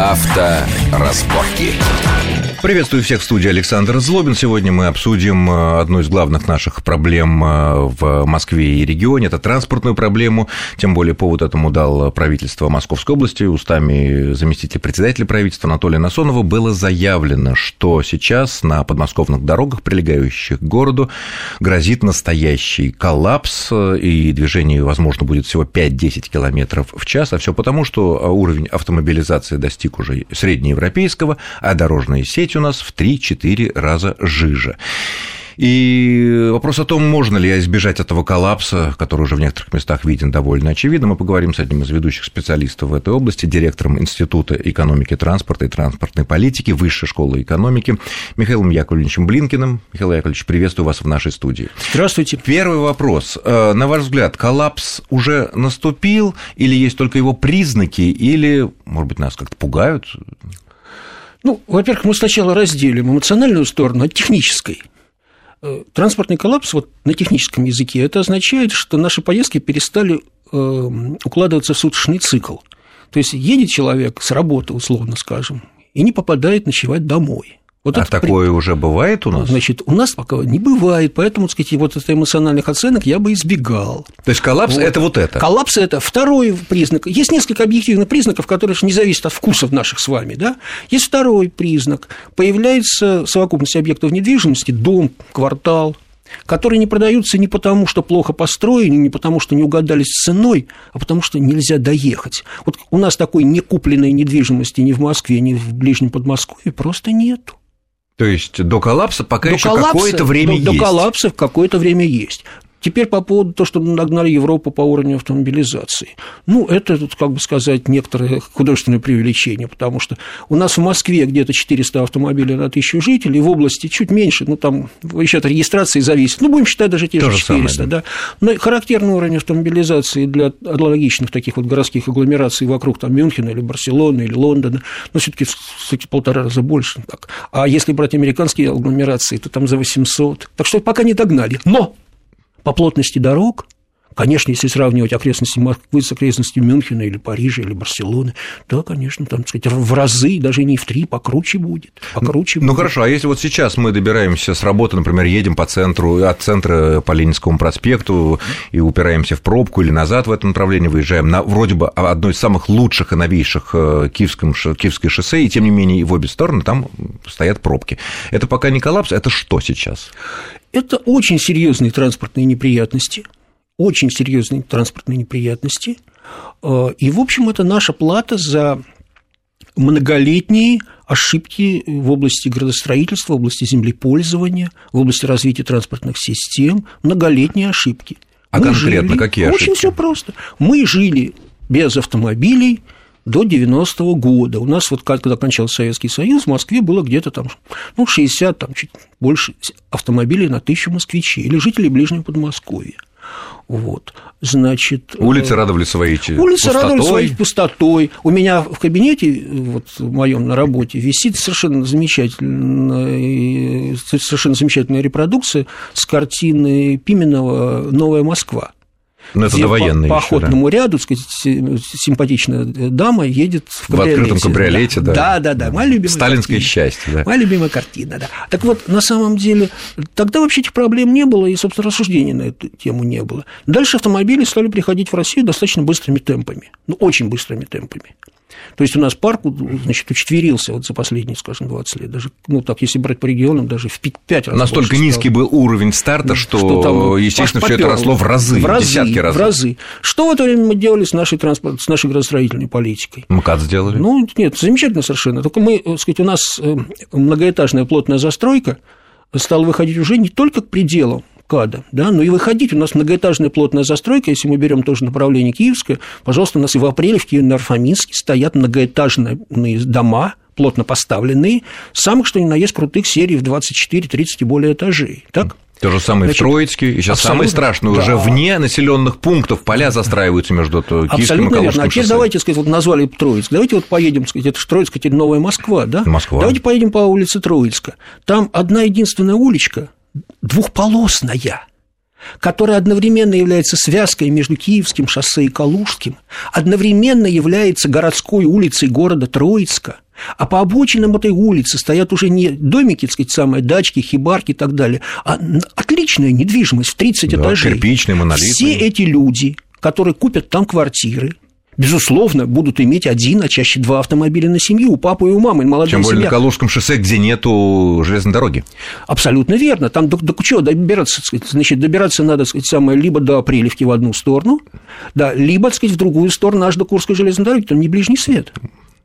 Авторазборки. Приветствую всех в студии Александр Злобин. Сегодня мы обсудим э, одну из главных наших проблем э, в Москве и регионе. Это транспортную проблему. Тем более повод этому дал правительство Московской области. Устами заместителя председателя правительства Анатолия Насонова было заявлено, что сейчас на подмосковных дорогах, прилегающих к городу, грозит настоящий коллапс, и движение, возможно, будет всего 5-10 километров в час. А все потому, что уровень автомобилизации достиг уже среднеевропейского, а дорожная сеть сеть у нас в 3-4 раза жиже. И вопрос о том, можно ли избежать этого коллапса, который уже в некоторых местах виден довольно очевидно, мы поговорим с одним из ведущих специалистов в этой области, директором Института экономики транспорта и транспортной политики Высшей школы экономики Михаилом Яковлевичем Блинкиным. Михаил Яковлевич, приветствую вас в нашей студии. Здравствуйте. Первый вопрос. Э, на ваш взгляд, коллапс уже наступил, или есть только его признаки, или, может быть, нас как-то пугают? Ну, во-первых, мы сначала разделим эмоциональную сторону от технической. Э, транспортный коллапс вот на техническом языке это означает, что наши поездки перестали э, укладываться в суточный цикл. То есть едет человек с работы, условно скажем, и не попадает ночевать домой. Вот а такое при... уже бывает у нас? Значит, у нас пока не бывает, поэтому, так сказать, вот это эмоциональных оценок я бы избегал. То есть коллапс вот. – это вот это? Коллапс – это второй признак. Есть несколько объективных признаков, которые не зависят от вкусов наших с вами, да? Есть второй признак. Появляется совокупность объектов недвижимости, дом, квартал, которые не продаются не потому, что плохо построены, не потому, что не угадали с ценой, а потому, что нельзя доехать. Вот у нас такой некупленной недвижимости ни в Москве, ни в ближнем Подмосковье просто нету. То есть до коллапса пока до еще какое-то время до, есть. До коллапса какое-то время есть. Теперь по поводу того, что нагнали Европу по уровню автомобилизации. Ну, это, как бы сказать, некоторое художественное преувеличение, потому что у нас в Москве где-то 400 автомобилей на тысячу жителей, в области чуть меньше, ну, там еще от регистрации зависит, ну, будем считать даже те же 400, самое, да. да. Но характерный уровень автомобилизации для аналогичных таких вот городских агломераций вокруг там Мюнхена или Барселоны или Лондона, но все таки в полтора раза больше. Так. А если брать американские агломерации, то там за 800. Так что пока не догнали. Но по плотности дорог Конечно, если сравнивать окрестности Москвы с окрестностями Мюнхена или Парижа или Барселоны, то, конечно, там, так сказать, в разы, даже не в три, покруче будет. Покруче ну, будет. хорошо, а если вот сейчас мы добираемся с работы, например, едем по центру, от центра по Ленинскому проспекту и упираемся в пробку или назад в этом направлении, выезжаем на вроде бы одно из самых лучших и новейших э, Киевском, Киевское шоссе, и тем не менее и в обе стороны там стоят пробки. Это пока не коллапс, это что сейчас? Это очень серьезные транспортные неприятности, очень серьезные транспортные неприятности. Э, и, в общем, это наша плата за многолетние ошибки в области градостроительства, в области землепользования, в области развития транспортных систем, многолетние ошибки. А Мы конкретно жили, какие ошибки? Очень все просто. Мы жили без автомобилей, до 90-го года. У нас вот когда кончался Советский Союз, в Москве было где-то там, ну, 60, там, чуть больше автомобилей на тысячу москвичей или жителей Ближнего Подмосковья. Вот, значит... Улицы э, радовали своей Улицы пустотой. радовали своей пустотой. У меня в кабинете, вот в моем на работе, висит совершенно замечательная, совершенно замечательная репродукция с картины Пименова «Новая Москва». Ну, это довоенные по, по охотному да. ряду, сказать, симпатичная дама едет в кабриолете. В открытом кабриолете, да. Да, да, да. Моя любимая Сталинское картина. счастье, да. Моя любимая картина, да. Так вот, на самом деле, тогда вообще этих проблем не было, и, собственно, рассуждений на эту тему не было. Дальше автомобили стали приходить в Россию достаточно быстрыми темпами, ну, очень быстрыми темпами. То есть у нас парк значит, учетверился вот за последние, скажем, 20 лет. Даже, ну, так, если брать по регионам, даже в 5 раз Настолько низкий был уровень старта, что, что там, естественно, все это росло в разы, в разы, десятки раз. В разы. Что в это время мы делали с нашей, транспорт, с нашей градостроительной политикой? МКАД сделали? Ну, нет, замечательно совершенно. Только мы, так сказать, у нас э, многоэтажная плотная застройка стала выходить уже не только к пределам КАДа, да, но и выходить. У нас многоэтажная плотная застройка, если мы берем тоже направление Киевское, пожалуйста, у нас и в апреле в Киеве-Нарфаминске стоят многоэтажные дома, плотно поставленные, самых что ни на есть крутых серий в 24, 30 и более этажей. Так? То же самое Значит, в Троицке, и сейчас самое страшное, да. уже вне населенных пунктов поля застраиваются между Киевским Абсолютно и верно. А теперь давайте, сказать, вот назвали Троицк, давайте вот поедем, сказать, это же Троицк, теперь Новая Москва, да? Москва. Давайте поедем по улице Троицка. Там одна единственная уличка, двухполосная. которая одновременно является связкой между Киевским шоссе и Калужским, одновременно является городской улицей города Троицка, а по обочинам этой улицы стоят уже не домики, так сказать, самые дачки, хибарки и так далее, а отличная недвижимость в 30 да, этажей. Кирпичный, монолитный. Все эти люди, которые купят там квартиры, безусловно, будут иметь один, а чаще два автомобиля на семью, у папы и у мамы, молодая Тем более семья. на Калужском шоссе, где нету железной дороги. Абсолютно верно. Там до, до чего добираться, сказать, значит, добираться надо, сказать, самое, либо до Апрелевки в одну сторону, да, либо, так сказать, в другую сторону, аж до Курской железной дороги, там не ближний свет.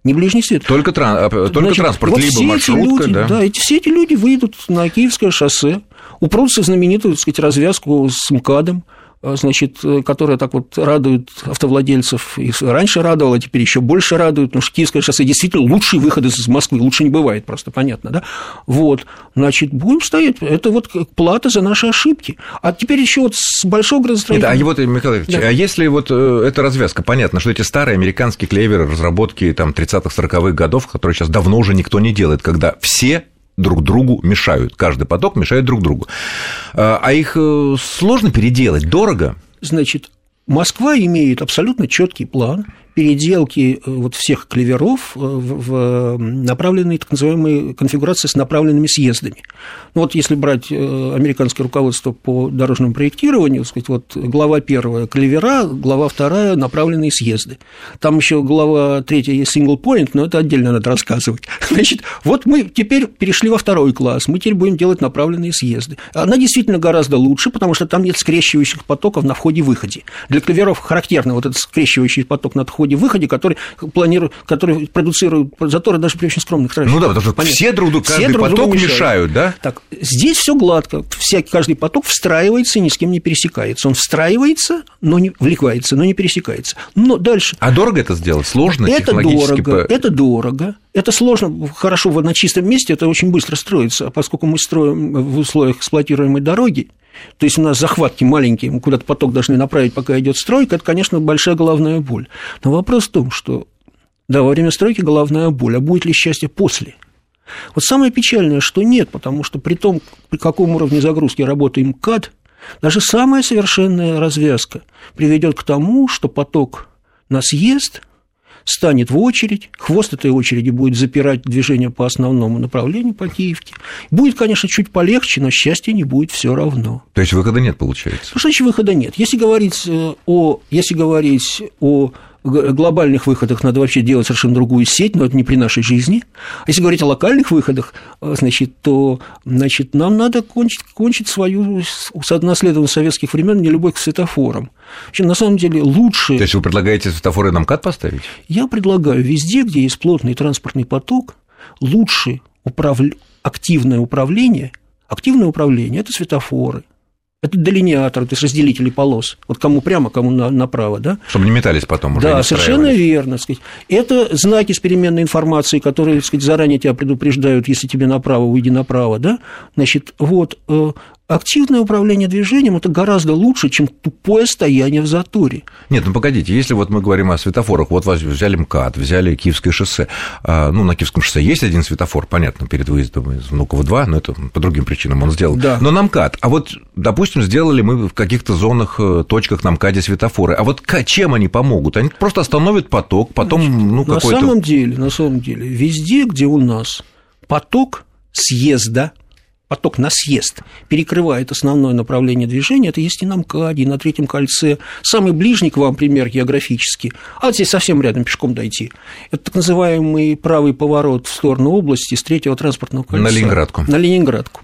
Не ближний свет. Только, тран... а, только Значит, транспорт, вот либо маршрутка, люди, да. да, эти, все эти люди выйдут на Киевское шоссе, упрутся в знаменитую, так сказать, развязку с МКАДом, значит, э, которая так вот радует автовладельцев, и раньше радовала, теперь еще больше радует, потому что Киевское шоссе действительно лучший выход из Москвы, лучше не бывает, просто понятно, да? Вот, значит, будем стоять, это вот плата за наши ошибки. А теперь еще вот с большого Нет, градостроения... а вот, Михаил Ильич, Да. а если вот э, эта развязка, понятно, что эти старые американские клеверы, разработки там 30-х, 40-х годов, которые сейчас давно уже никто не делает, когда все друг другу мешают, каждый поток мешает друг другу. А а их э, сложно переделать, дорого? Значит, Москва имеет абсолютно четкий план переделки э, вот всех клеверов э, в направленные так называемые конфигурации с направленными съездами. Ну, вот если брать э, американское руководство по дорожному проектированию, сказать, вот глава первая – клевера, глава вторая – направленные съезды. Там еще глава третья есть single point, но это отдельно надо рассказывать. Значит, вот мы теперь перешли во второй класс, мы теперь будем делать направленные съезды. Она действительно гораздо лучше, потому что там нет скрещивающих потоков на входе-выходе. Для клеверов характерно вот этот скрещивающий поток на входе-выходе, который планирует, который продуцирует заторы даже при очень скромных трафиках. Ну да, потому что Понятно. все друг другу, Все каждый друг другу поток мешают, да? Так, здесь все гладко. Всякий, каждый поток встраивается и ни с кем не пересекается. Он встраивается, но не влекается, но не пересекается. Но дальше. А дорого это сделать? Сложно Это дорого, по- это дорого, это сложно, хорошо, на чистом месте это очень быстро строится, а поскольку мы строим в условиях эксплуатируемой дороги, то есть у нас захватки маленькие, мы куда-то поток должны направить, пока идет стройка, это, конечно, большая головная боль. Но вопрос в том, что да, во время стройки головная боль, а будет ли счастье после? Вот самое печальное, что нет, потому что при том, при каком уровне загрузки работает МКАД, даже самая совершенная развязка приведет к тому, что поток на съезд станет в очередь, хвост этой очереди будет запирать движение по основному направлению по Киевке. Будет, конечно, чуть полегче, но счастья не будет все равно. То есть выхода нет, получается? Ну, что значит выхода нет? Если говорить э, о, если говорить о глобальных выходах, надо вообще делать совершенно другую сеть, но это не при нашей жизни. А если говорить о локальных выходах, э, значит, то значит, нам надо кончить, кончить свою наследованную советских времен нелюбовь к светофорам. Вообще, на самом деле лучше... То есть вы предлагаете светофоры на МКАД поставить? Я предлагаю везде, где есть плотный транспортный поток, лучше управля- активное управление. Активное управление – это светофоры, это делиниатор, то есть разделители полос. Вот кому прямо, кому на- направо, да? Чтобы не метались потом уже, Да, совершенно верно. сказать. Это знаки с переменной информацией, которые сказать, заранее тебя предупреждают, если тебе направо, уйди направо. Да? Значит, вот, э, активное управление движением – это гораздо лучше, чем тупое стояние в заторе. Нет, ну погодите, если вот мы говорим о светофорах, вот взяли МКАД, взяли Киевское шоссе, а, ну, на Киевском шоссе есть один светофор, понятно, перед выездом из Внуково-2, но это по другим причинам он сделал. Да. Но на МКАД, а вот, допустим, сделали мы в каких-то зонах, э, точках на МКАДе светофоры, а вот чем они помогут? Они просто остановят поток, потом, ну, На какой-то... самом деле, на самом деле, везде, где у нас поток съезда, поток на съезд перекрывает основное направление движения, это есть и на МКАДе, и на Третьем кольце. Самый ближний к вам пример географический, а здесь совсем рядом пешком дойти, это так называемый правый поворот в сторону области с Третьего транспортного кольца. На Ленинградку. На Ленинградку.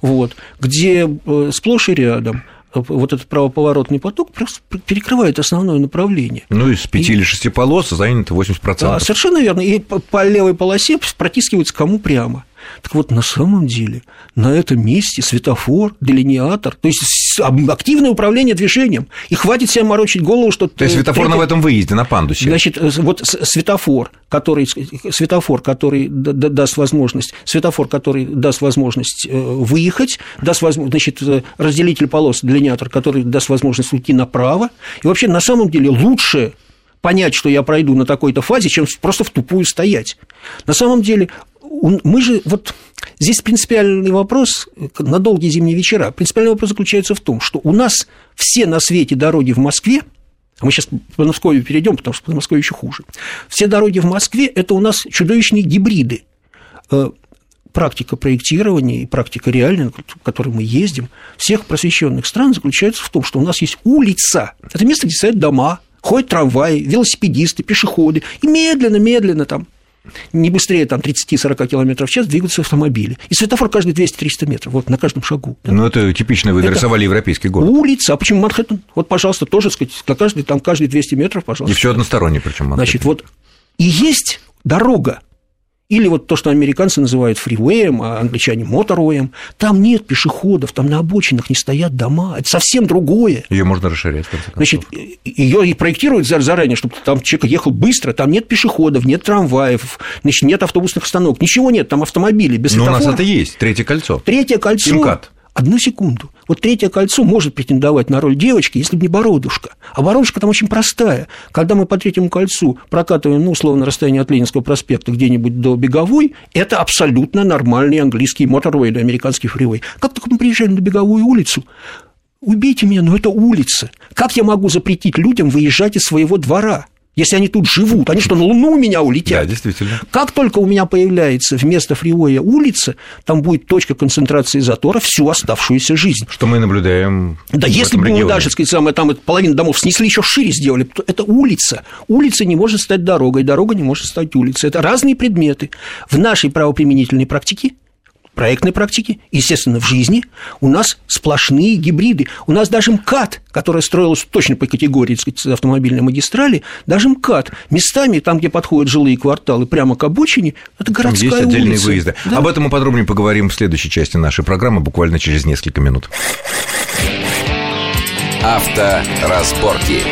Вот, где э, сплошь и рядом э, вот этот правоповоротный поток просто перекрывает основное направление. Ну, из пяти или шести полос занято 80%. Да, совершенно верно. И по, по левой полосе протискивается кому прямо. Так вот, на самом деле, на этом месте светофор, делиниатор, то есть активное управление движением. И хватит себе морочить голову, что... То есть светофор на этом выезде, на пандусе. Значит, э, вот светофор, который, светофор, который даст возможность, светофор, который даст возможность э, выехать, даст возможность, значит, э, разделитель полос, делиниатор, который даст возможность уйти направо. И вообще, на самом деле, лучше понять, что я пройду на такой-то фазе, чем просто в тупую стоять. На самом деле, мы же вот здесь принципиальный вопрос на долгие зимние вечера. Принципиальный вопрос заключается в том, что у нас все на свете дороги в Москве, а мы сейчас по Москве перейдем, потому что по Москве еще хуже. Все дороги в Москве – это у нас чудовищные гибриды. Э, практика проектирования и практика реальная, в которой мы ездим, всех просвещенных стран заключается в том, что у нас есть улица. Это место, где стоят дома, ходят трамваи, велосипедисты, пешеходы. И медленно-медленно там не быстрее там, 30-40 км в час двигаются автомобили. И светофор каждые 200-300 метров, вот на каждом шагу. Ну, это типично вы нарисовали европейский город. Улица, а почему Манхэттен? Вот, пожалуйста, тоже, сказать, на каждый, там, каждые 200 метров, пожалуйста. И все одностороннее, причем Значит, вот и есть дорога, или вот то, что американцы называют фривеем, а англичане моторвеем. Там нет пешеходов, там на обочинах не стоят дома. Это совсем другое. Ее можно расширять. Значит, ее и проектируют заранее, чтобы там человек ехал быстро. Там нет пешеходов, нет трамваев, значит, нет автобусных остановок. Ничего нет, там автомобили без Но у нас это есть, третье кольцо. Третье кольцо. Имкат. Одну секунду. Вот третье кольцо может претендовать на роль девочки, если бы не Бородушка. А Бородушка там очень простая. Когда мы по третьему кольцу прокатываем, ну, условно, расстояние от Ленинского проспекта где-нибудь до Беговой, это абсолютно нормальный английский моторвей или американский фривей. Как только мы приезжаем на Беговую улицу, убейте меня, но это улица. Как я могу запретить людям выезжать из своего двора? Если они тут живут, они что, на Луну у меня улетят? Да, действительно. Как только у меня появляется вместо фривоя улица, там будет точка концентрации затора всю оставшуюся жизнь. Что мы наблюдаем Да, если бы мы даже, сказать, самое, там половину домов снесли, еще шире сделали, то это улица. Улица не может стать дорогой, дорога не может стать улицей. Это разные предметы. В нашей правоприменительной практике проектной практике, естественно, в жизни у нас сплошные гибриды. У нас даже МКАД, которая строилась точно по категории так сказать, автомобильной магистрали, даже МКАД местами, там, где подходят жилые кварталы, прямо к обочине, это городская Есть отдельные улица. выезды. Да? Об этом мы подробнее поговорим в следующей части нашей программы, буквально через несколько минут. Авторазборки.